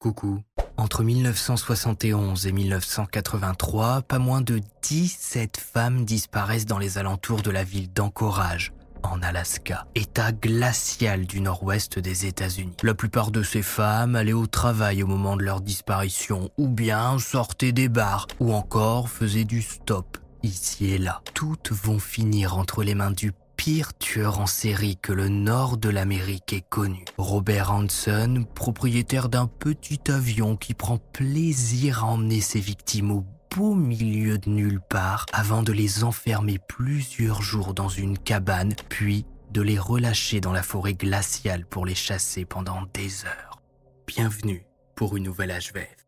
Coucou. Entre 1971 et 1983, pas moins de 17 femmes disparaissent dans les alentours de la ville d'Anchorage, en Alaska, état glacial du nord-ouest des États-Unis. La plupart de ces femmes allaient au travail au moment de leur disparition, ou bien sortaient des bars, ou encore faisaient du stop ici et là. Toutes vont finir entre les mains du pire tueur en série que le nord de l'Amérique ait connu. Robert Hanson, propriétaire d'un petit avion qui prend plaisir à emmener ses victimes au beau milieu de nulle part avant de les enfermer plusieurs jours dans une cabane, puis de les relâcher dans la forêt glaciale pour les chasser pendant des heures. Bienvenue pour une nouvelle HVF.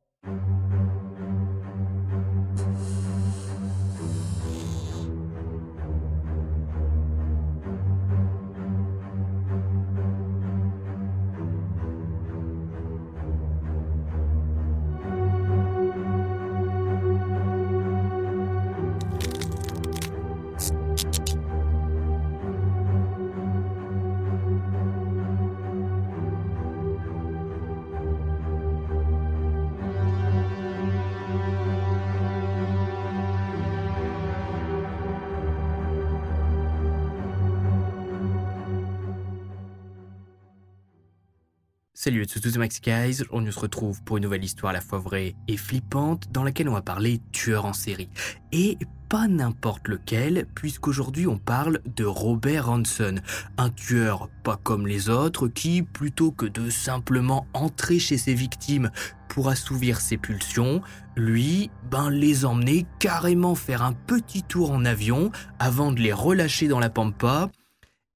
Salut à tous, tous Max Guys, on se retrouve pour une nouvelle histoire à la fois vraie et flippante dans laquelle on va parler tueur en série. Et pas n'importe lequel, puisqu'aujourd'hui on parle de Robert Hanson, un tueur pas comme les autres qui, plutôt que de simplement entrer chez ses victimes pour assouvir ses pulsions, lui, ben les emmener carrément faire un petit tour en avion avant de les relâcher dans la pampa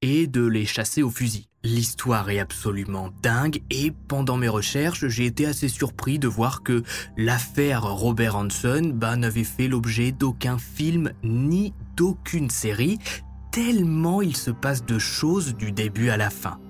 et de les chasser au fusil. L'histoire est absolument dingue et pendant mes recherches, j'ai été assez surpris de voir que l'affaire Robert Hanson bah, n'avait fait l'objet d'aucun film ni d'aucune série, tellement il se passe de choses du début à la fin.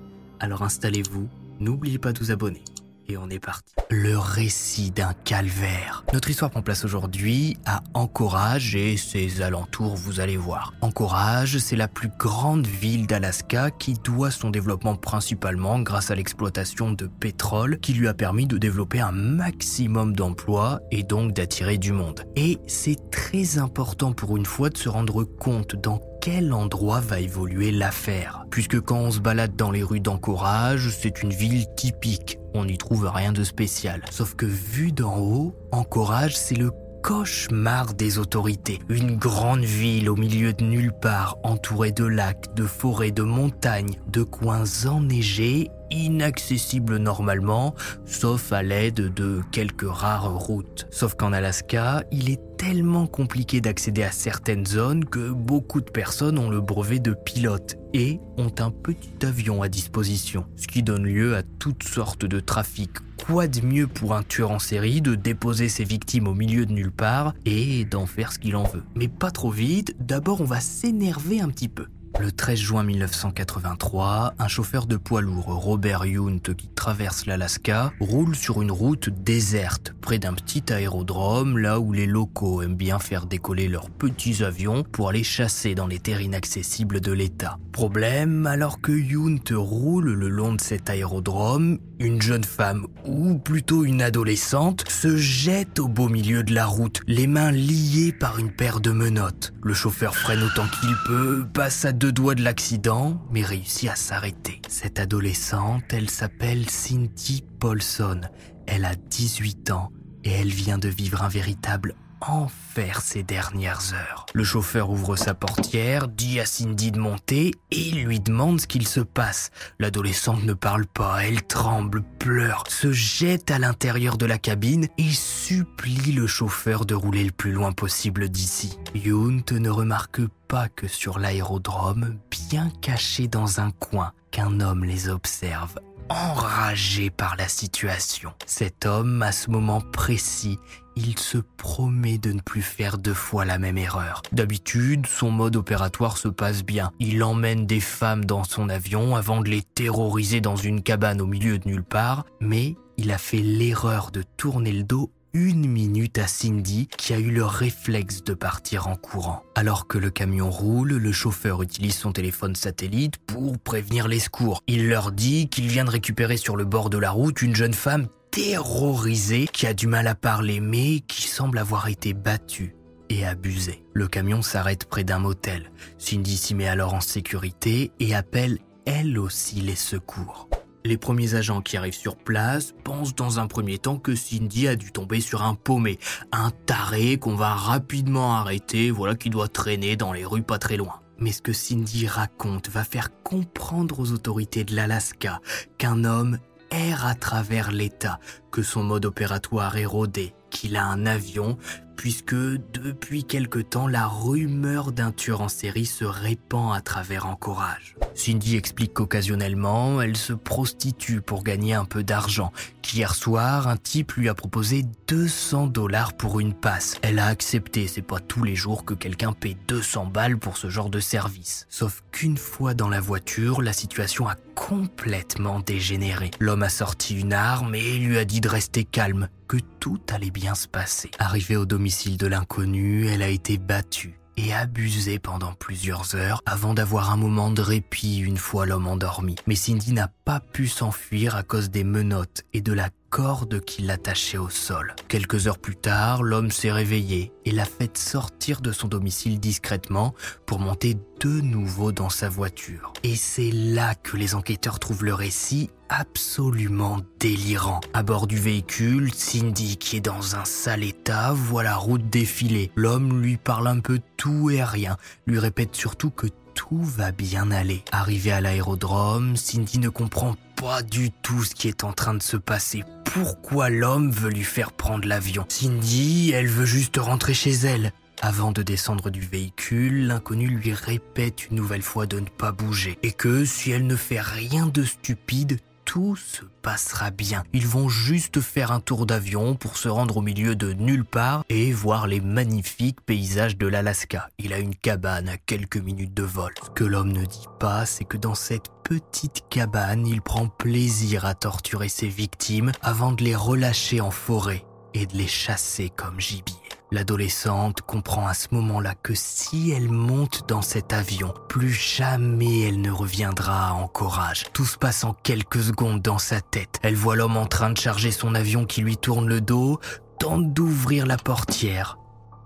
Alors installez-vous, n'oubliez pas de vous abonner et on est parti. Le récit d'un calvaire. Notre histoire prend place aujourd'hui à Anchorage et ses alentours, vous allez voir. Anchorage, c'est la plus grande ville d'Alaska qui doit son développement principalement grâce à l'exploitation de pétrole qui lui a permis de développer un maximum d'emplois et donc d'attirer du monde. Et c'est très important pour une fois de se rendre compte dans quel endroit va évoluer l'affaire. Puisque quand on se balade dans les rues d'Anchorage, c'est une ville typique. On n'y trouve rien de spécial. Sauf que vu d'en haut, Anchorage, c'est le cauchemar des autorités. Une grande ville au milieu de nulle part, entourée de lacs, de forêts, de montagnes, de coins enneigés, inaccessibles normalement, sauf à l'aide de quelques rares routes. Sauf qu'en Alaska, il est tellement compliqué d'accéder à certaines zones que beaucoup de personnes ont le brevet de pilote et ont un petit avion à disposition, ce qui donne lieu à toutes sortes de trafics. Quoi de mieux pour un tueur en série de déposer ses victimes au milieu de nulle part et d'en faire ce qu'il en veut. Mais pas trop vite, d'abord on va s'énerver un petit peu. Le 13 juin 1983, un chauffeur de poids lourd, Robert Yount, qui traverse l'Alaska, roule sur une route déserte, près d'un petit aérodrome, là où les locaux aiment bien faire décoller leurs petits avions pour aller chasser dans les terres inaccessibles de l'État. Problème, alors que Yount roule le long de cet aérodrome, une jeune femme, ou plutôt une adolescente, se jette au beau milieu de la route, les mains liées par une paire de menottes. Le chauffeur freine autant qu'il peut, passe à deux doigts de l'accident, mais réussit à s'arrêter. Cette adolescente, elle s'appelle Cindy Paulson. Elle a 18 ans et elle vient de vivre un véritable enfer ces dernières heures. Le chauffeur ouvre sa portière, dit à Cindy de monter et lui demande ce qu'il se passe. L'adolescente ne parle pas, elle tremble, pleure, se jette à l'intérieur de la cabine et supplie le chauffeur de rouler le plus loin possible d'ici. Yount ne remarque pas que sur l'aérodrome, bien caché dans un coin, qu'un homme les observe enragé par la situation. Cet homme, à ce moment précis, il se promet de ne plus faire deux fois la même erreur. D'habitude, son mode opératoire se passe bien. Il emmène des femmes dans son avion avant de les terroriser dans une cabane au milieu de nulle part, mais il a fait l'erreur de tourner le dos une minute à Cindy qui a eu le réflexe de partir en courant. Alors que le camion roule, le chauffeur utilise son téléphone satellite pour prévenir les secours. Il leur dit qu'il vient de récupérer sur le bord de la route une jeune femme terrorisée qui a du mal à parler mais qui semble avoir été battue et abusée. Le camion s'arrête près d'un motel. Cindy s'y met alors en sécurité et appelle elle aussi les secours. Les premiers agents qui arrivent sur place pensent dans un premier temps que Cindy a dû tomber sur un paumé, un taré qu'on va rapidement arrêter, voilà qui doit traîner dans les rues pas très loin. Mais ce que Cindy raconte va faire comprendre aux autorités de l'Alaska qu'un homme erre à travers l'État, que son mode opératoire est rodé, qu'il a un avion, puisque depuis quelque temps, la rumeur d'un tueur en série se répand à travers Encourage. Cindy explique qu'occasionnellement, elle se prostitue pour gagner un peu d'argent, qu'hier soir, un type lui a proposé 200 dollars pour une passe. Elle a accepté, c'est pas tous les jours que quelqu'un paie 200 balles pour ce genre de service. Sauf qu'une fois dans la voiture, la situation a complètement dégénéré. L'homme a sorti une arme et lui a dit de rester calme, que tout allait bien se passer. Arrivée au domicile de l'inconnu, elle a été battue et abusée pendant plusieurs heures avant d'avoir un moment de répit une fois l'homme endormi. Mais Cindy n'a pas pu s'enfuir à cause des menottes et de la corde qui l'attachait au sol. Quelques heures plus tard, l'homme s'est réveillé et l'a fait sortir de son domicile discrètement pour monter de nouveau dans sa voiture. Et c'est là que les enquêteurs trouvent le récit absolument délirant. À bord du véhicule, Cindy, qui est dans un sale état, voit la route défiler. L'homme lui parle un peu tout et rien, lui répète surtout que tout va bien aller. Arrivé à l'aérodrome, Cindy ne comprend pas du tout ce qui est en train de se passer. Pourquoi l'homme veut lui faire prendre l'avion? Cindy, elle veut juste rentrer chez elle. Avant de descendre du véhicule, l'inconnu lui répète une nouvelle fois de ne pas bouger et que si elle ne fait rien de stupide, tout se passera bien. Ils vont juste faire un tour d'avion pour se rendre au milieu de nulle part et voir les magnifiques paysages de l'Alaska. Il a une cabane à quelques minutes de vol. Ce que l'homme ne dit pas, c'est que dans cette petite cabane, il prend plaisir à torturer ses victimes avant de les relâcher en forêt et de les chasser comme gibier. L'adolescente comprend à ce moment-là que si elle monte dans cet avion, plus jamais elle ne reviendra en courage. Tout se passe en quelques secondes dans sa tête. Elle voit l'homme en train de charger son avion qui lui tourne le dos, tente d'ouvrir la portière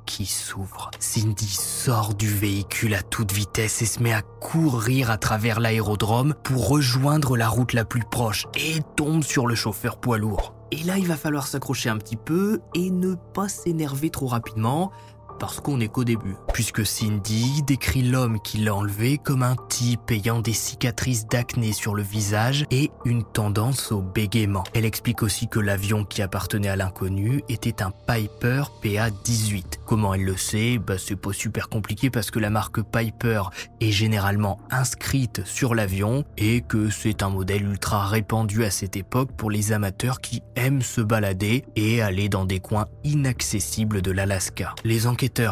qui s'ouvre. Cindy sort du véhicule à toute vitesse et se met à courir à travers l'aérodrome pour rejoindre la route la plus proche et tombe sur le chauffeur poids lourd. Et là, il va falloir s'accrocher un petit peu et ne pas s'énerver trop rapidement parce qu'on n'est qu'au début. Puisque Cindy décrit l'homme qui l'a enlevé comme un type ayant des cicatrices d'acné sur le visage et une tendance au bégaiement. Elle explique aussi que l'avion qui appartenait à l'inconnu était un Piper PA-18. Comment elle le sait? Bah, C'est pas super compliqué parce que la marque Piper est généralement inscrite sur l'avion et que c'est un modèle ultra répandu à cette époque pour les amateurs qui aiment se balader et aller dans des coins inaccessibles de l'Alaska. Les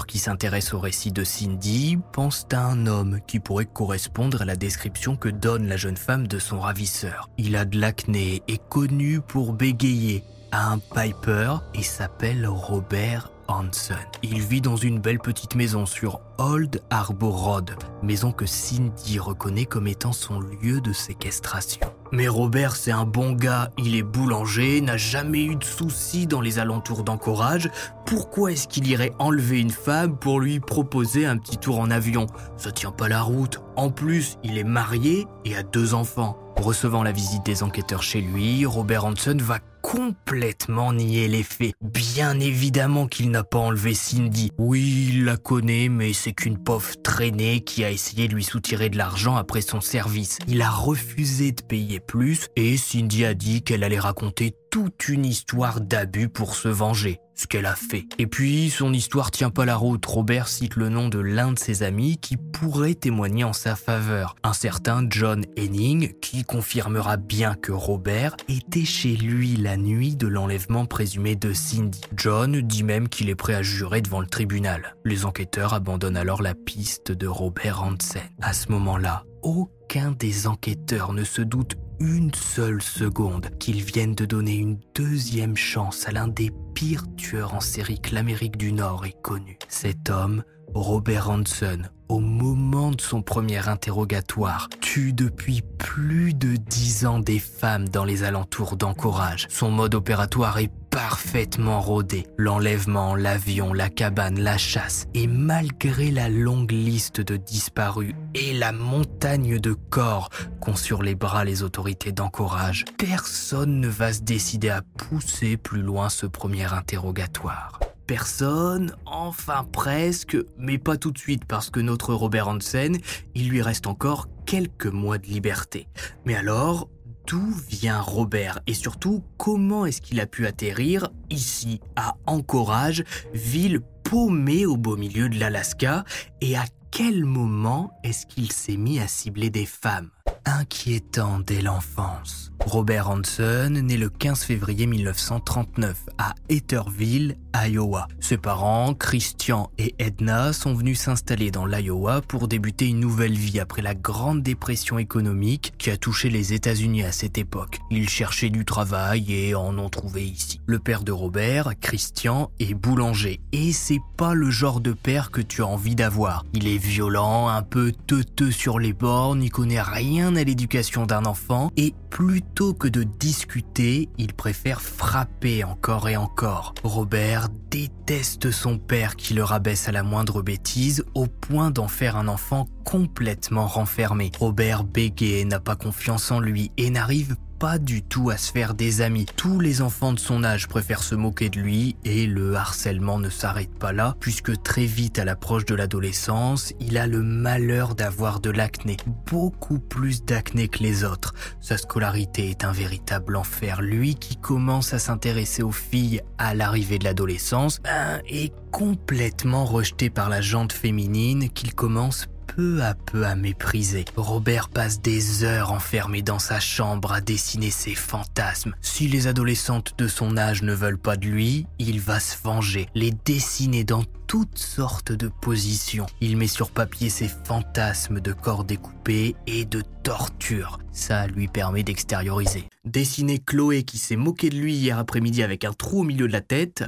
qui s'intéressent au récit de Cindy pensent à un homme qui pourrait correspondre à la description que donne la jeune femme de son ravisseur. Il a de l'acné, est connu pour bégayer, a un Piper et s'appelle Robert Hanson. Il vit dans une belle petite maison sur Old Harbor Road, maison que Cindy reconnaît comme étant son lieu de séquestration. Mais Robert, c'est un bon gars, il est boulanger, n'a jamais eu de soucis dans les alentours d'Encourage. Pourquoi est-ce qu'il irait enlever une femme pour lui proposer un petit tour en avion? Ça tient pas la route. En plus, il est marié et a deux enfants. Recevant la visite des enquêteurs chez lui, Robert Hanson va complètement nier les faits. Bien évidemment qu'il n'a pas enlevé Cindy. Oui, il la connaît, mais c'est qu'une pauvre traînée qui a essayé de lui soutirer de l'argent après son service. Il a refusé de payer plus et Cindy a dit qu'elle allait raconter toute une histoire d'abus pour se venger. ce qu'elle a fait. Et puis, son histoire tient pas la route. Robert cite le nom de l'un de ses amis qui pourrait témoigner en sa faveur. Un certain John Henning qui confirmera bien que Robert était chez lui la nuit de l'enlèvement présumé de Cindy. John dit même qu'il est prêt à jurer devant le tribunal. Les enquêteurs abandonnent alors la piste de Robert Hansen. À ce moment-là, aucun des enquêteurs ne se doute une seule seconde qu'ils viennent de donner une deuxième chance à l'un des pires tueurs en série que l'Amérique du Nord ait connu. Cet homme, Robert Hansen, au moment de son premier interrogatoire, tue depuis plus de dix ans des femmes dans les alentours d'Encourage. Son mode opératoire est parfaitement rodé. L'enlèvement, l'avion, la cabane, la chasse. Et malgré la longue liste de disparus et la montagne de corps qu'ont sur les bras les autorités d'Encourage, personne ne va se décider à pousser plus loin ce premier interrogatoire personne, enfin presque, mais pas tout de suite parce que notre Robert Hansen, il lui reste encore quelques mois de liberté. Mais alors, d'où vient Robert et surtout comment est-ce qu'il a pu atterrir ici à Anchorage, ville paumée au beau milieu de l'Alaska? Et à quel moment est-ce qu'il s'est mis à cibler des femmes? Inquiétant dès l'enfance. Robert Hanson naît le 15 février 1939 à Etherville, Iowa. Ses parents, Christian et Edna, sont venus s'installer dans l'Iowa pour débuter une nouvelle vie après la grande dépression économique qui a touché les États-Unis à cette époque. Ils cherchaient du travail et en ont trouvé ici. Le père de Robert, Christian, est boulanger et c'est pas le genre de père que tu as envie d'avoir. Il est violent, un peu teuteux sur les bords, n'y connaît rien l'éducation d'un enfant et plutôt que de discuter, il préfère frapper encore et encore. Robert déteste son père qui le rabaisse à la moindre bêtise au point d'en faire un enfant complètement renfermé. Robert bégaye, n'a pas confiance en lui et n'arrive pas du tout à se faire des amis. Tous les enfants de son âge préfèrent se moquer de lui et le harcèlement ne s'arrête pas là puisque très vite à l'approche de l'adolescence, il a le malheur d'avoir de l'acné, beaucoup plus d'acné que les autres. Sa scolarité est un véritable enfer. Lui qui commence à s'intéresser aux filles à l'arrivée de l'adolescence ben, est complètement rejeté par la jante féminine qu'il commence peu à peu à mépriser. Robert passe des heures enfermé dans sa chambre à dessiner ses fantasmes. Si les adolescentes de son âge ne veulent pas de lui, il va se venger, les dessiner dans toutes sortes de positions. Il met sur papier ses fantasmes de corps découpés et de torture. Ça lui permet d'extérioriser. Dessiner Chloé qui s'est moquée de lui hier après-midi avec un trou au milieu de la tête,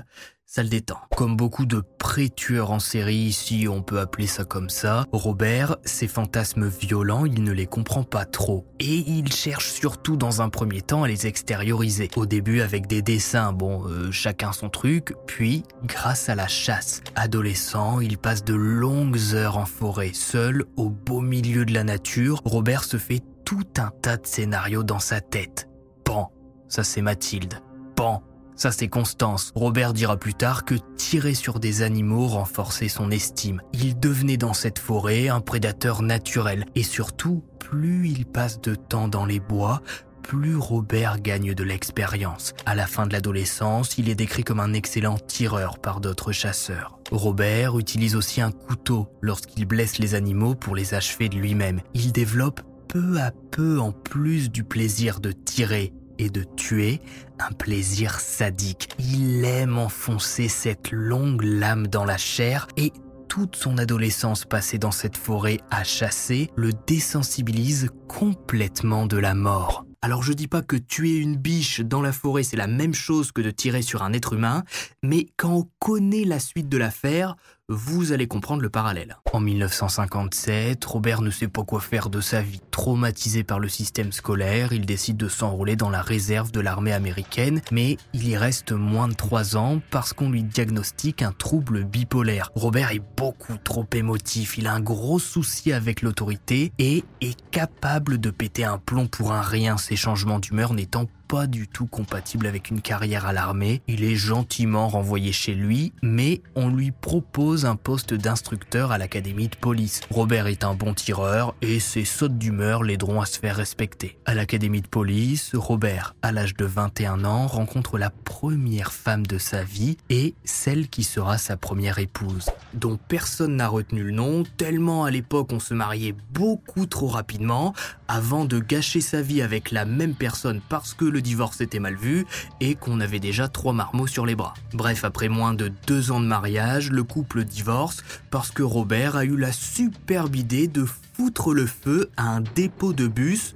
ça le détend. Comme beaucoup de pré-tueurs en série ici, on peut appeler ça comme ça, Robert, ses fantasmes violents, il ne les comprend pas trop. Et il cherche surtout dans un premier temps à les extérioriser. Au début avec des dessins, bon, euh, chacun son truc, puis grâce à la chasse. Adolescent, il passe de longues heures en forêt, seul, au beau milieu de la nature. Robert se fait tout un tas de scénarios dans sa tête. Pan, ça c'est Mathilde. Pan, ça c'est Constance. Robert dira plus tard que tirer sur des animaux renforçait son estime. Il devenait dans cette forêt un prédateur naturel. Et surtout, plus il passe de temps dans les bois, plus Robert gagne de l'expérience. À la fin de l'adolescence, il est décrit comme un excellent tireur par d'autres chasseurs. Robert utilise aussi un couteau lorsqu'il blesse les animaux pour les achever de lui-même. Il développe peu à peu en plus du plaisir de tirer de tuer, un plaisir sadique. Il aime enfoncer cette longue lame dans la chair et toute son adolescence passée dans cette forêt à chasser le désensibilise complètement de la mort. Alors je dis pas que tuer une biche dans la forêt c'est la même chose que de tirer sur un être humain, mais quand on connaît la suite de l'affaire, vous allez comprendre le parallèle. En 1957, Robert ne sait pas quoi faire de sa vie. Traumatisé par le système scolaire, il décide de s'enrôler dans la réserve de l'armée américaine, mais il y reste moins de 3 ans parce qu'on lui diagnostique un trouble bipolaire. Robert est beaucoup trop émotif, il a un gros souci avec l'autorité et est capable de péter un plomb pour un rien, ses changements d'humeur n'étant pas du tout compatible avec une carrière à l'armée. Il est gentiment renvoyé chez lui, mais on lui propose un poste d'instructeur à l'académie de police. Robert est un bon tireur et ses sautes d'humeur l'aideront à se faire respecter. À l'académie de police, Robert, à l'âge de 21 ans, rencontre la première femme de sa vie et celle qui sera sa première épouse, dont personne n'a retenu le nom, tellement à l'époque on se mariait beaucoup trop rapidement, avant de gâcher sa vie avec la même personne parce que le divorce était mal vu et qu'on avait déjà trois marmots sur les bras. Bref, après moins de deux ans de mariage, le couple divorce parce que Robert a eu la superbe idée de foutre le feu à un dépôt de bus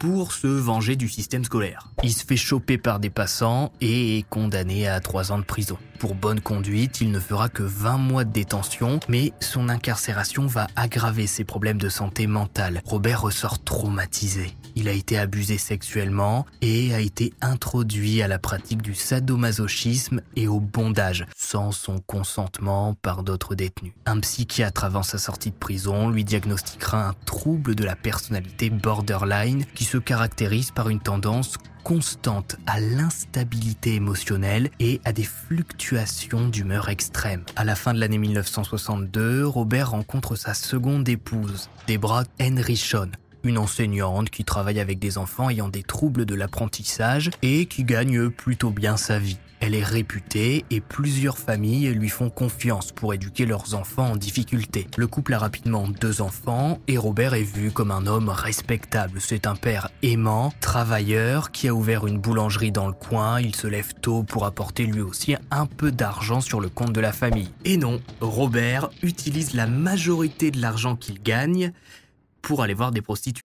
pour se venger du système scolaire. Il se fait choper par des passants et est condamné à 3 ans de prison. Pour bonne conduite, il ne fera que 20 mois de détention, mais son incarcération va aggraver ses problèmes de santé mentale. Robert ressort traumatisé. Il a été abusé sexuellement et a été introduit à la pratique du sadomasochisme et au bondage, sans son consentement par d'autres détenus. Un psychiatre avant sa sortie de prison lui diagnostiquera un trouble de la personnalité borderline qui se caractérise par une tendance constante à l'instabilité émotionnelle et à des fluctuations d'humeur extrêmes. À la fin de l'année 1962, Robert rencontre sa seconde épouse, Debra Henrichon, une enseignante qui travaille avec des enfants ayant des troubles de l'apprentissage et qui gagne plutôt bien sa vie. Elle est réputée et plusieurs familles lui font confiance pour éduquer leurs enfants en difficulté. Le couple a rapidement deux enfants et Robert est vu comme un homme respectable. C'est un père aimant, travailleur, qui a ouvert une boulangerie dans le coin. Il se lève tôt pour apporter lui aussi un peu d'argent sur le compte de la famille. Et non, Robert utilise la majorité de l'argent qu'il gagne pour aller voir des prostituées.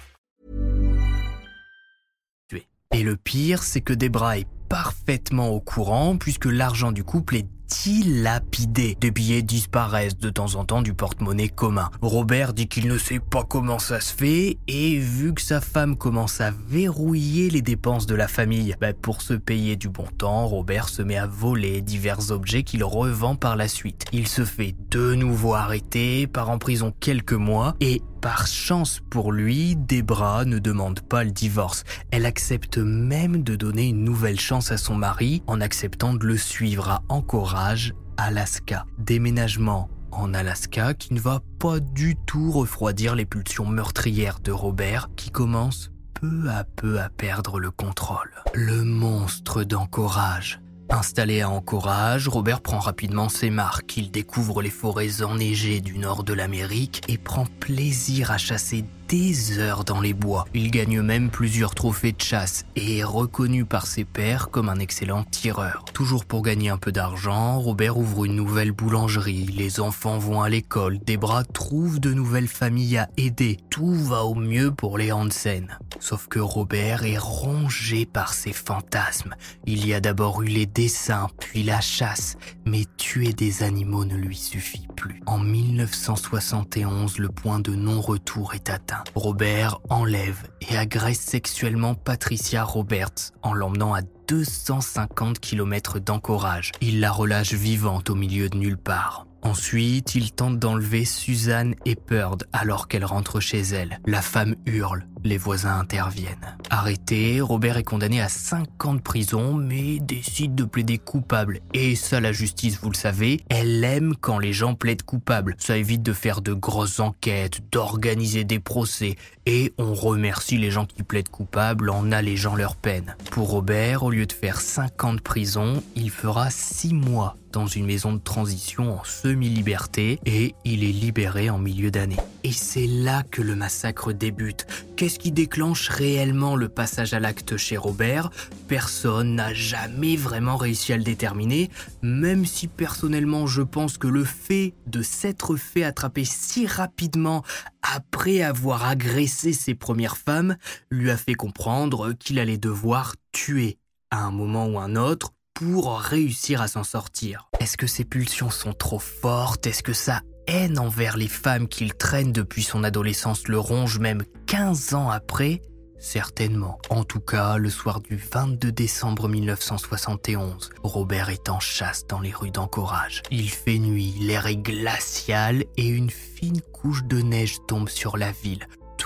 Et le pire, c'est que Debra est parfaitement au courant puisque l'argent du couple est dilapidé. Des billets disparaissent de temps en temps du porte-monnaie commun. Robert dit qu'il ne sait pas comment ça se fait et vu que sa femme commence à verrouiller les dépenses de la famille, bah, pour se payer du bon temps, Robert se met à voler divers objets qu'il revend par la suite. Il se fait de nouveau arrêter, part en prison quelques mois et par chance pour lui, Debra ne demande pas le divorce. Elle accepte même de donner une nouvelle chance à son mari en acceptant de le suivre à Anchorage, Alaska. Déménagement en Alaska qui ne va pas du tout refroidir les pulsions meurtrières de Robert qui commence peu à peu à perdre le contrôle. Le monstre d'Anchorage Installé à Anchorage, Robert prend rapidement ses marques. Il découvre les forêts enneigées du nord de l'Amérique et prend plaisir à chasser des heures dans les bois. Il gagne même plusieurs trophées de chasse et est reconnu par ses pairs comme un excellent tireur. Toujours pour gagner un peu d'argent, Robert ouvre une nouvelle boulangerie, les enfants vont à l'école, Debra trouve de nouvelles familles à aider. Tout va au mieux pour les Hansen. Sauf que Robert est rongé par ses fantasmes. Il y a d'abord eu les dessins, puis la chasse, mais tuer des animaux ne lui suffit plus. En 1971, le point de non-retour est atteint. Robert enlève et agresse sexuellement Patricia Roberts en l'emmenant à 250 km d'Anchorage. Il la relâche vivante au milieu de nulle part. Ensuite, il tente d'enlever Suzanne Epperd alors qu'elle rentre chez elle. La femme hurle, les voisins interviennent. Arrêté, Robert est condamné à 5 ans de prison, mais décide de plaider coupable. Et ça, la justice, vous le savez, elle aime quand les gens plaident coupable. Ça évite de faire de grosses enquêtes, d'organiser des procès, et on remercie les gens qui plaident coupable en allégeant leur peine. Pour Robert, au lieu de faire 5 ans de prison, il fera 6 mois dans une maison de transition en semi-liberté et il est libéré en milieu d'année. Et c'est là que le massacre débute. Qu'est-ce qui déclenche réellement le passage à l'acte chez Robert Personne n'a jamais vraiment réussi à le déterminer, même si personnellement je pense que le fait de s'être fait attraper si rapidement après avoir agressé ses premières femmes lui a fait comprendre qu'il allait devoir tuer à un moment ou un autre pour réussir à s'en sortir. Est-ce que ses pulsions sont trop fortes? Est-ce que sa haine envers les femmes qu'il traîne depuis son adolescence le ronge même 15 ans après Certainement. En tout cas, le soir du 22 décembre 1971, Robert est en chasse dans les rues d'Encourage. Il fait nuit, l'air est glacial et une fine couche de neige tombe sur la ville.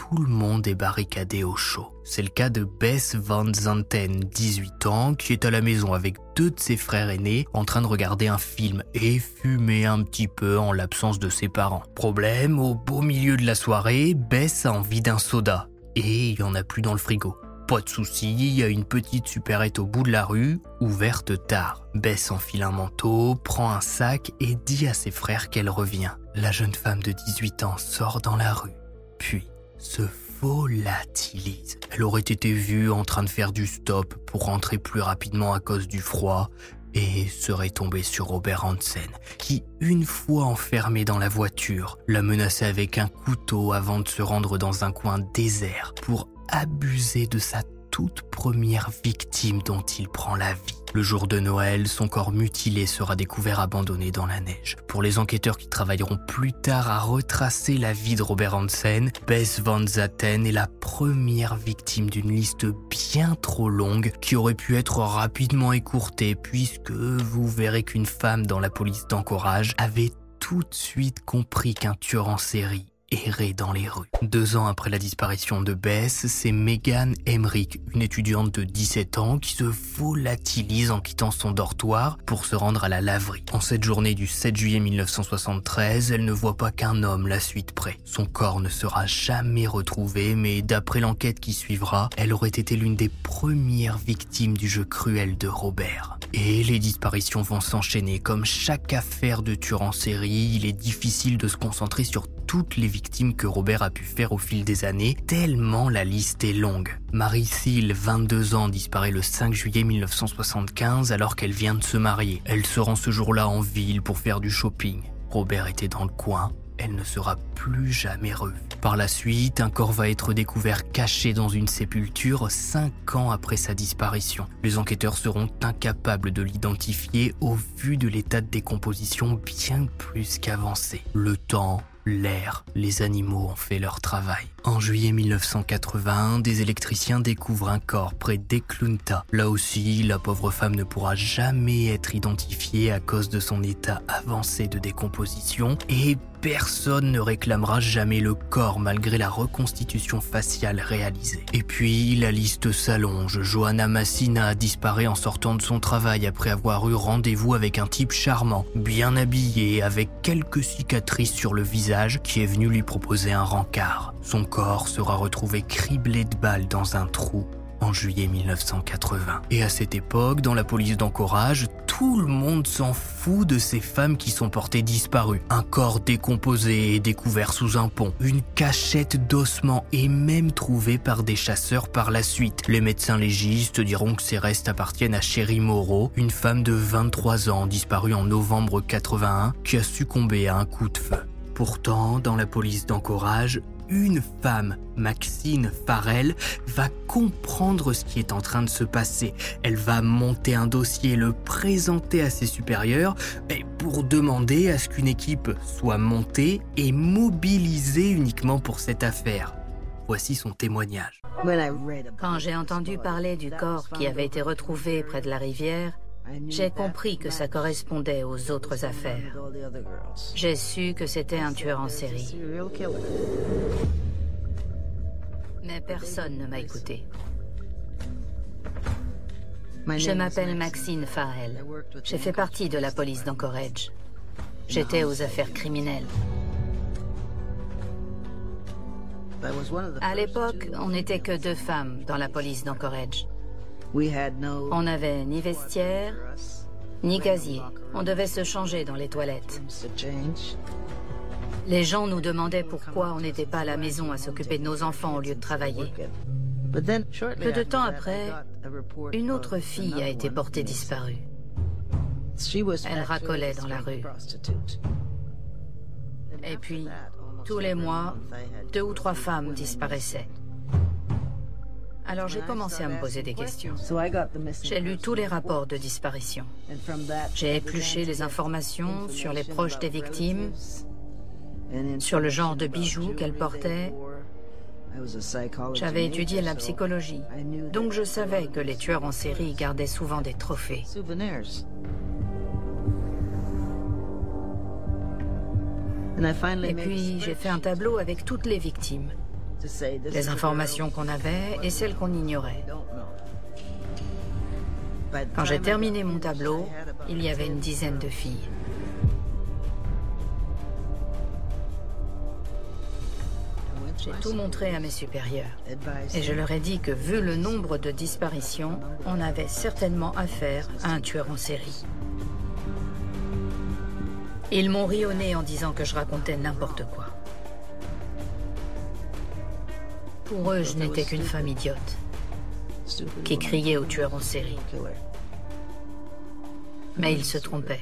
Tout le monde est barricadé au chaud. C'est le cas de Bess Van Zanten, 18 ans, qui est à la maison avec deux de ses frères aînés en train de regarder un film et fumer un petit peu en l'absence de ses parents. Problème, au beau milieu de la soirée, Bess a envie d'un soda et il n'y en a plus dans le frigo. Pas de souci, il y a une petite supérette au bout de la rue, ouverte tard. Bess enfile un manteau, prend un sac et dit à ses frères qu'elle revient. La jeune femme de 18 ans sort dans la rue, puis se volatilise. Elle aurait été vue en train de faire du stop pour rentrer plus rapidement à cause du froid et serait tombée sur Robert Hansen, qui, une fois enfermé dans la voiture, la menaçait avec un couteau avant de se rendre dans un coin désert pour abuser de sa toute première victime dont il prend la vie. Le jour de Noël, son corps mutilé sera découvert abandonné dans la neige. Pour les enquêteurs qui travailleront plus tard à retracer la vie de Robert Hansen, Bess Van Zaten est la première victime d'une liste bien trop longue qui aurait pu être rapidement écourtée puisque vous verrez qu'une femme dans la police d'encourage avait tout de suite compris qu'un tueur en série errer dans les rues. Deux ans après la disparition de Bess, c'est Megan Emmerich, une étudiante de 17 ans, qui se volatilise en quittant son dortoir pour se rendre à la laverie. En cette journée du 7 juillet 1973, elle ne voit pas qu'un homme la suite près. Son corps ne sera jamais retrouvé, mais d'après l'enquête qui suivra, elle aurait été l'une des premières victimes du jeu cruel de Robert. Et les disparitions vont s'enchaîner. Comme chaque affaire de tueur en série, il est difficile de se concentrer sur toutes les victimes que Robert a pu faire au fil des années, tellement la liste est longue. Marie Seal, 22 ans, disparaît le 5 juillet 1975 alors qu'elle vient de se marier. Elle se rend ce jour-là en ville pour faire du shopping. Robert était dans le coin, elle ne sera plus jamais revue. Par la suite, un corps va être découvert caché dans une sépulture cinq ans après sa disparition. Les enquêteurs seront incapables de l'identifier au vu de l'état de décomposition bien plus qu'avancé. Le temps l'air, les animaux ont fait leur travail. En juillet 1981, des électriciens découvrent un corps près d'Eklunta. Là aussi, la pauvre femme ne pourra jamais être identifiée à cause de son état avancé de décomposition et personne ne réclamera jamais le corps malgré la reconstitution faciale réalisée. Et puis, la liste s'allonge. Johanna Massina disparaît en sortant de son travail après avoir eu rendez-vous avec un type charmant, bien habillé, avec quelques cicatrices sur le visage, qui est venu lui proposer un rencard. Son corps sera retrouvé criblé de balles dans un trou en juillet 1980. Et à cette époque, dans la police d'encourage, tout le monde s'en fout de ces femmes qui sont portées disparues. Un corps décomposé et découvert sous un pont, une cachette d'ossements et même trouvée par des chasseurs par la suite. Les médecins légistes diront que ces restes appartiennent à Sherry Moreau, une femme de 23 ans disparue en novembre 81 qui a succombé à un coup de feu. Pourtant, dans la police d'encourage, une femme, Maxine Farrell, va comprendre ce qui est en train de se passer. Elle va monter un dossier, le présenter à ses supérieurs et pour demander à ce qu'une équipe soit montée et mobilisée uniquement pour cette affaire. Voici son témoignage. Quand j'ai entendu parler du corps qui avait été retrouvé près de la rivière, j'ai compris que ça correspondait aux autres affaires. J'ai su que c'était un tueur en série. Mais personne ne m'a écouté. Je m'appelle Maxine Farrell. J'ai fait partie de la police d'Anchorage. J'étais aux affaires criminelles. À l'époque, on n'était que deux femmes dans la police d'Anchorage. On n'avait ni vestiaire, ni casier. On devait se changer dans les toilettes. Les gens nous demandaient pourquoi on n'était pas à la maison à s'occuper de nos enfants au lieu de travailler. Peu de temps après, une autre fille a été portée disparue. Elle racolait dans la rue. Et puis, tous les mois, deux ou trois femmes disparaissaient. Alors j'ai commencé à me poser des questions. J'ai lu tous les rapports de disparition. J'ai épluché les informations sur les proches des victimes, sur le genre de bijoux qu'elles portaient. J'avais étudié la psychologie, donc je savais que les tueurs en série gardaient souvent des trophées. Et puis j'ai fait un tableau avec toutes les victimes les informations qu'on avait et celles qu'on ignorait. Quand j'ai terminé mon tableau, il y avait une dizaine de filles. J'ai tout montré à mes supérieurs. Et je leur ai dit que vu le nombre de disparitions, on avait certainement affaire à un tueur en série. Ils m'ont ri au nez en disant que je racontais n'importe quoi. Pour eux, je n'étais qu'une femme idiote qui criait au tueur en série. Mais ils se trompaient.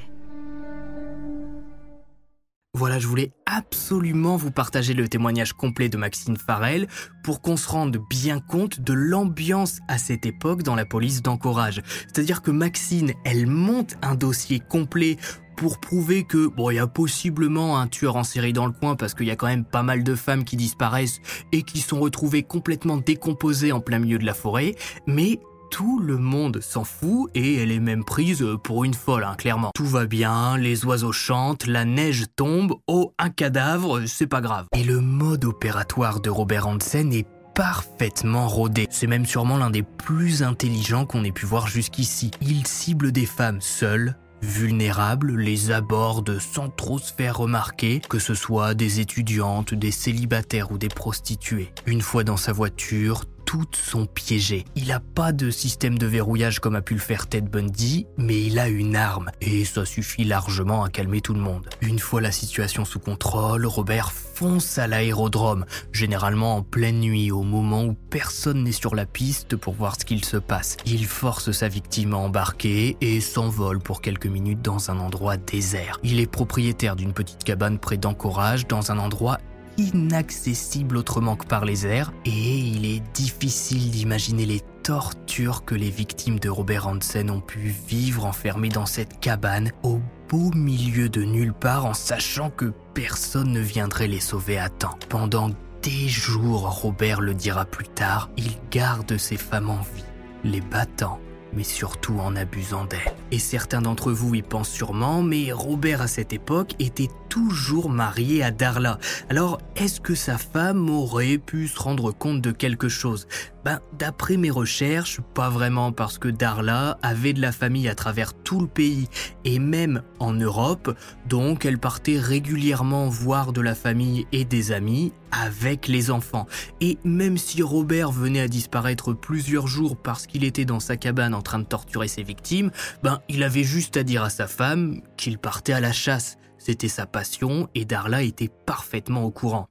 Voilà, je voulais absolument vous partager le témoignage complet de Maxine Farrell pour qu'on se rende bien compte de l'ambiance à cette époque dans la police d'encourage. C'est-à-dire que Maxine, elle monte un dossier complet pour prouver que bon, il y a possiblement un tueur en série dans le coin parce qu'il y a quand même pas mal de femmes qui disparaissent et qui sont retrouvées complètement décomposées en plein milieu de la forêt, mais tout le monde s'en fout et elle est même prise pour une folle, hein, clairement. Tout va bien, les oiseaux chantent, la neige tombe, oh, un cadavre, c'est pas grave. Et le mode opératoire de Robert Hansen est parfaitement rodé. C'est même sûrement l'un des plus intelligents qu'on ait pu voir jusqu'ici. Il cible des femmes seules, vulnérables les abordent sans trop se faire remarquer, que ce soit des étudiantes, des célibataires ou des prostituées. Une fois dans sa voiture, toutes sont piégées. Il n'a pas de système de verrouillage comme a pu le faire Ted Bundy, mais il a une arme, et ça suffit largement à calmer tout le monde. Une fois la situation sous contrôle, Robert fonce à l'aérodrome, généralement en pleine nuit, au moment où personne n'est sur la piste pour voir ce qu'il se passe. Il force sa victime à embarquer et s'envole pour quelques minutes dans un endroit désert. Il est propriétaire d'une petite cabane près d'Anchorage, dans un endroit inaccessible autrement que par les airs, et il est difficile d'imaginer les tortures que les victimes de Robert Hansen ont pu vivre enfermées dans cette cabane au beau milieu de nulle part en sachant que personne ne viendrait les sauver à temps. Pendant des jours, Robert le dira plus tard, il garde ces femmes en vie, les battant mais surtout en abusant d'elle. Et certains d'entre vous y pensent sûrement, mais Robert à cette époque était toujours marié à Darla. Alors, est-ce que sa femme aurait pu se rendre compte de quelque chose? Ben, d'après mes recherches, pas vraiment parce que Darla avait de la famille à travers tout le pays et même en Europe, donc elle partait régulièrement voir de la famille et des amis avec les enfants. Et même si Robert venait à disparaître plusieurs jours parce qu'il était dans sa cabane en train de torturer ses victimes, ben, il avait juste à dire à sa femme qu'il partait à la chasse. C'était sa passion et Darla était parfaitement au courant.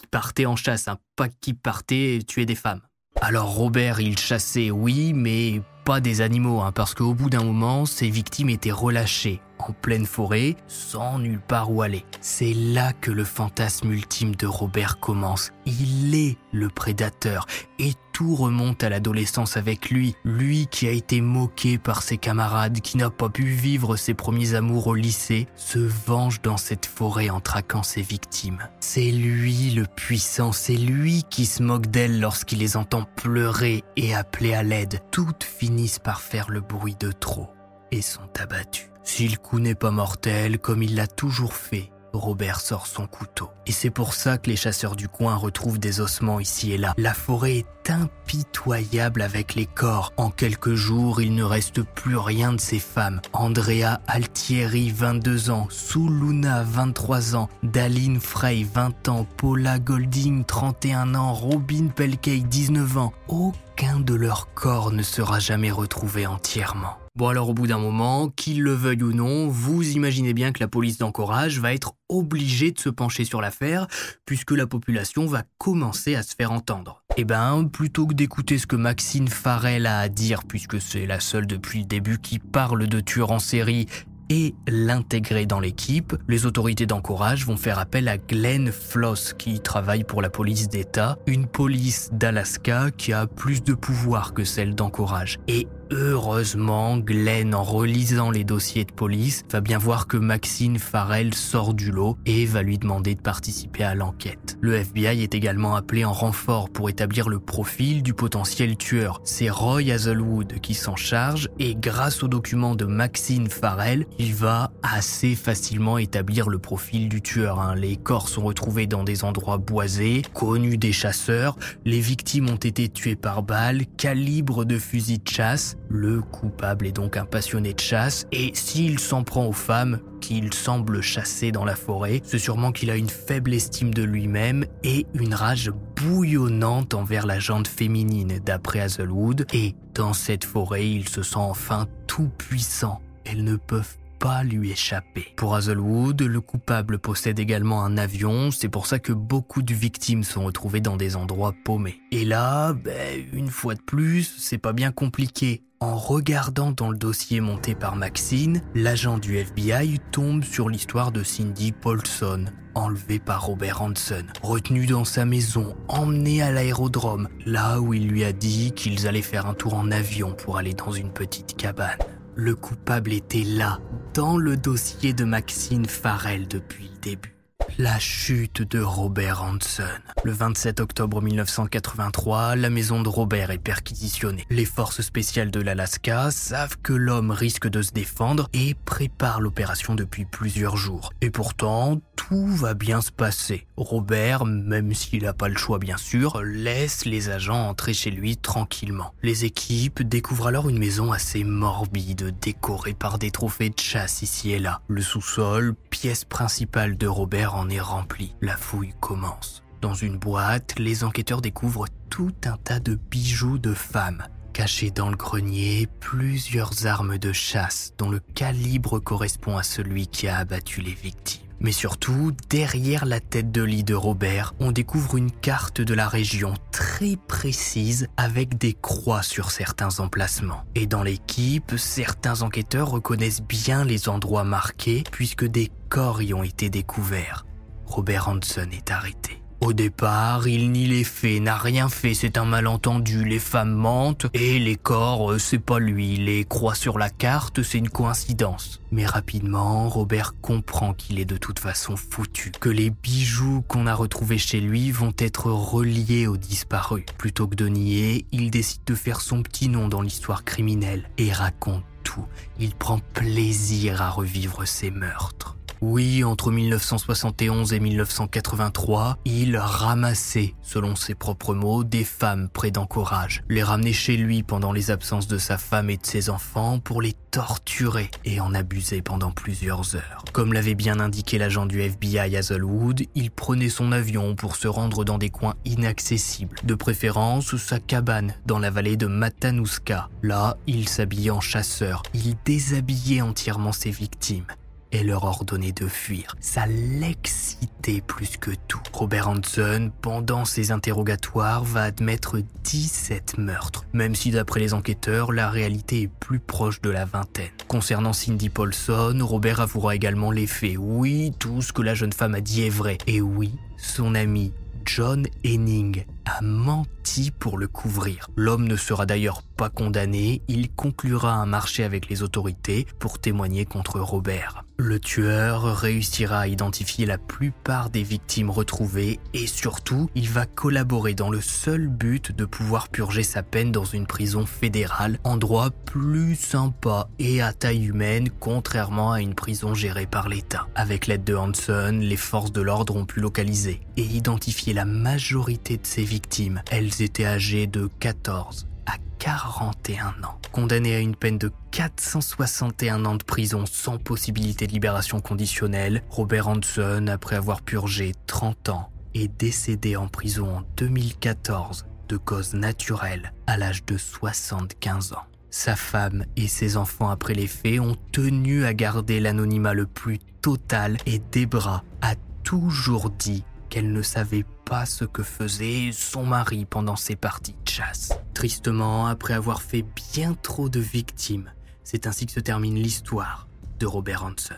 Qui partait en chasse, hein, pas qui partait tuer des femmes. Alors Robert, il chassait, oui, mais pas des animaux, hein, parce qu'au bout d'un moment, ses victimes étaient relâchées en pleine forêt, sans nulle part où aller. C'est là que le fantasme ultime de Robert commence. Il est le prédateur et tout remonte à l'adolescence avec lui. Lui qui a été moqué par ses camarades, qui n'a pas pu vivre ses premiers amours au lycée, se venge dans cette forêt en traquant ses victimes. C'est lui le puissant, c'est lui qui se moque d'elles lorsqu'il les entend pleurer et appeler à l'aide. Toutes finissent par faire le bruit de trop et sont abattues. Si le coup n'est pas mortel, comme il l'a toujours fait, Robert sort son couteau. Et c'est pour ça que les chasseurs du coin retrouvent des ossements ici et là. La forêt est impitoyable avec les corps. En quelques jours, il ne reste plus rien de ces femmes. Andrea Altieri, 22 ans, Suluna, 23 ans, Daline Frey, 20 ans, Paula Golding, 31 ans, Robin Pelkey, 19 ans. Aucun de leurs corps ne sera jamais retrouvé entièrement. Bon alors au bout d'un moment, qu'il le veuille ou non, vous imaginez bien que la police d'encourage va être obligée de se pencher sur l'affaire, puisque la population va commencer à se faire entendre. Eh ben, plutôt que d'écouter ce que Maxine Farrell a à dire, puisque c'est la seule depuis le début qui parle de tueurs en série et l'intégrer dans l'équipe, les autorités d'encourage vont faire appel à Glenn Floss qui travaille pour la police d'État, une police d'Alaska qui a plus de pouvoir que celle d'encourage. Et Heureusement, Glenn, en relisant les dossiers de police, va bien voir que Maxine Farrell sort du lot et va lui demander de participer à l'enquête. Le FBI est également appelé en renfort pour établir le profil du potentiel tueur. C'est Roy Hazelwood qui s'en charge et grâce aux documents de Maxine Farrell, il va assez facilement établir le profil du tueur. Hein. Les corps sont retrouvés dans des endroits boisés, connus des chasseurs, les victimes ont été tuées par balles, calibre de fusil de chasse, le coupable est donc un passionné de chasse et s'il s'en prend aux femmes qu'il semble chasser dans la forêt, c'est sûrement qu'il a une faible estime de lui-même et une rage bouillonnante envers la jante féminine d'après Hazelwood et dans cette forêt il se sent enfin tout puissant. Elles ne peuvent pas lui échapper. Pour Hazelwood, le coupable possède également un avion, c'est pour ça que beaucoup de victimes sont retrouvées dans des endroits paumés. Et là, ben, une fois de plus, c'est pas bien compliqué. En regardant dans le dossier monté par Maxine, l'agent du FBI tombe sur l'histoire de Cindy Paulson, enlevée par Robert Hanson, retenue dans sa maison, emmenée à l'aérodrome, là où il lui a dit qu'ils allaient faire un tour en avion pour aller dans une petite cabane. Le coupable était là, dans le dossier de Maxine Farrell depuis le début. La chute de Robert Hanson. Le 27 octobre 1983, la maison de Robert est perquisitionnée. Les forces spéciales de l'Alaska savent que l'homme risque de se défendre et préparent l'opération depuis plusieurs jours. Et pourtant, tout va bien se passer. Robert, même s'il n'a pas le choix bien sûr, laisse les agents entrer chez lui tranquillement. Les équipes découvrent alors une maison assez morbide, décorée par des trophées de chasse ici et là. Le sous-sol, pièce principale de Robert, en est rempli. La fouille commence. Dans une boîte, les enquêteurs découvrent tout un tas de bijoux de femmes. Cachés dans le grenier, plusieurs armes de chasse dont le calibre correspond à celui qui a abattu les victimes. Mais surtout, derrière la tête de lit de Robert, on découvre une carte de la région très précise avec des croix sur certains emplacements. Et dans l'équipe, certains enquêteurs reconnaissent bien les endroits marqués puisque des corps y ont été découverts. Robert Hanson est arrêté. Au départ, il nie les faits, n'a rien fait, c'est un malentendu, les femmes mentent, et les corps, euh, c'est pas lui, les croix sur la carte, c'est une coïncidence. Mais rapidement, Robert comprend qu'il est de toute façon foutu, que les bijoux qu'on a retrouvés chez lui vont être reliés aux disparus. Plutôt que de nier, il décide de faire son petit nom dans l'histoire criminelle, et raconte tout. Il prend plaisir à revivre ses meurtres. Oui, entre 1971 et 1983, il ramassait, selon ses propres mots, des femmes près d'encourage, les ramenait chez lui pendant les absences de sa femme et de ses enfants pour les torturer et en abuser pendant plusieurs heures. Comme l'avait bien indiqué l'agent du FBI Hazelwood, il prenait son avion pour se rendre dans des coins inaccessibles, de préférence sa cabane dans la vallée de Matanuska. Là, il s'habillait en chasseur, il déshabillait entièrement ses victimes et leur ordonner de fuir. Ça l'excitait plus que tout. Robert Hanson, pendant ses interrogatoires, va admettre 17 meurtres, même si d'après les enquêteurs, la réalité est plus proche de la vingtaine. Concernant Cindy Paulson, Robert avouera également les faits. Oui, tout ce que la jeune femme a dit est vrai. Et oui, son ami John Henning a menti pour le couvrir. L'homme ne sera d'ailleurs pas condamné, il conclura un marché avec les autorités pour témoigner contre Robert. Le tueur réussira à identifier la plupart des victimes retrouvées et surtout, il va collaborer dans le seul but de pouvoir purger sa peine dans une prison fédérale, endroit plus sympa et à taille humaine contrairement à une prison gérée par l'État. Avec l'aide de Hanson, les forces de l'ordre ont pu localiser et identifier la majorité de ces victimes. Elles étaient âgées de 14 à 41 ans. Condamné à une peine de 461 ans de prison sans possibilité de libération conditionnelle, Robert Hanson, après avoir purgé 30 ans, est décédé en prison en 2014 de cause naturelle à l'âge de 75 ans. Sa femme et ses enfants après les faits ont tenu à garder l'anonymat le plus total et Debra a toujours dit qu'elle ne savait ce que faisait son mari pendant ses parties de chasse. Tristement, après avoir fait bien trop de victimes, c'est ainsi que se termine l'histoire de Robert Hanson.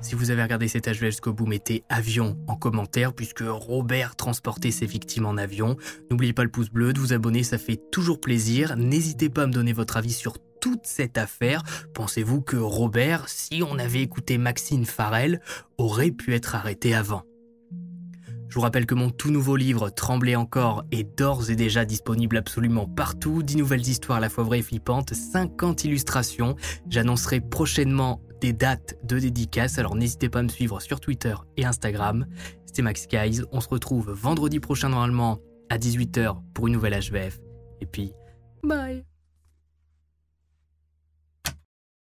Si vous avez regardé cet HVL jusqu'au bout, mettez avion en commentaire puisque Robert transportait ses victimes en avion. N'oubliez pas le pouce bleu, de vous abonner, ça fait toujours plaisir. N'hésitez pas à me donner votre avis sur toute cette affaire. Pensez-vous que Robert, si on avait écouté Maxine Farrell, aurait pu être arrêté avant? Je vous rappelle que mon tout nouveau livre, Trembler encore, est d'ores et déjà disponible absolument partout. 10 nouvelles histoires à la fois vraies et flippantes, 50 illustrations. J'annoncerai prochainement des dates de dédicaces, alors n'hésitez pas à me suivre sur Twitter et Instagram. C'était Max Guys, on se retrouve vendredi prochain normalement à 18h pour une nouvelle HVF. Et puis, bye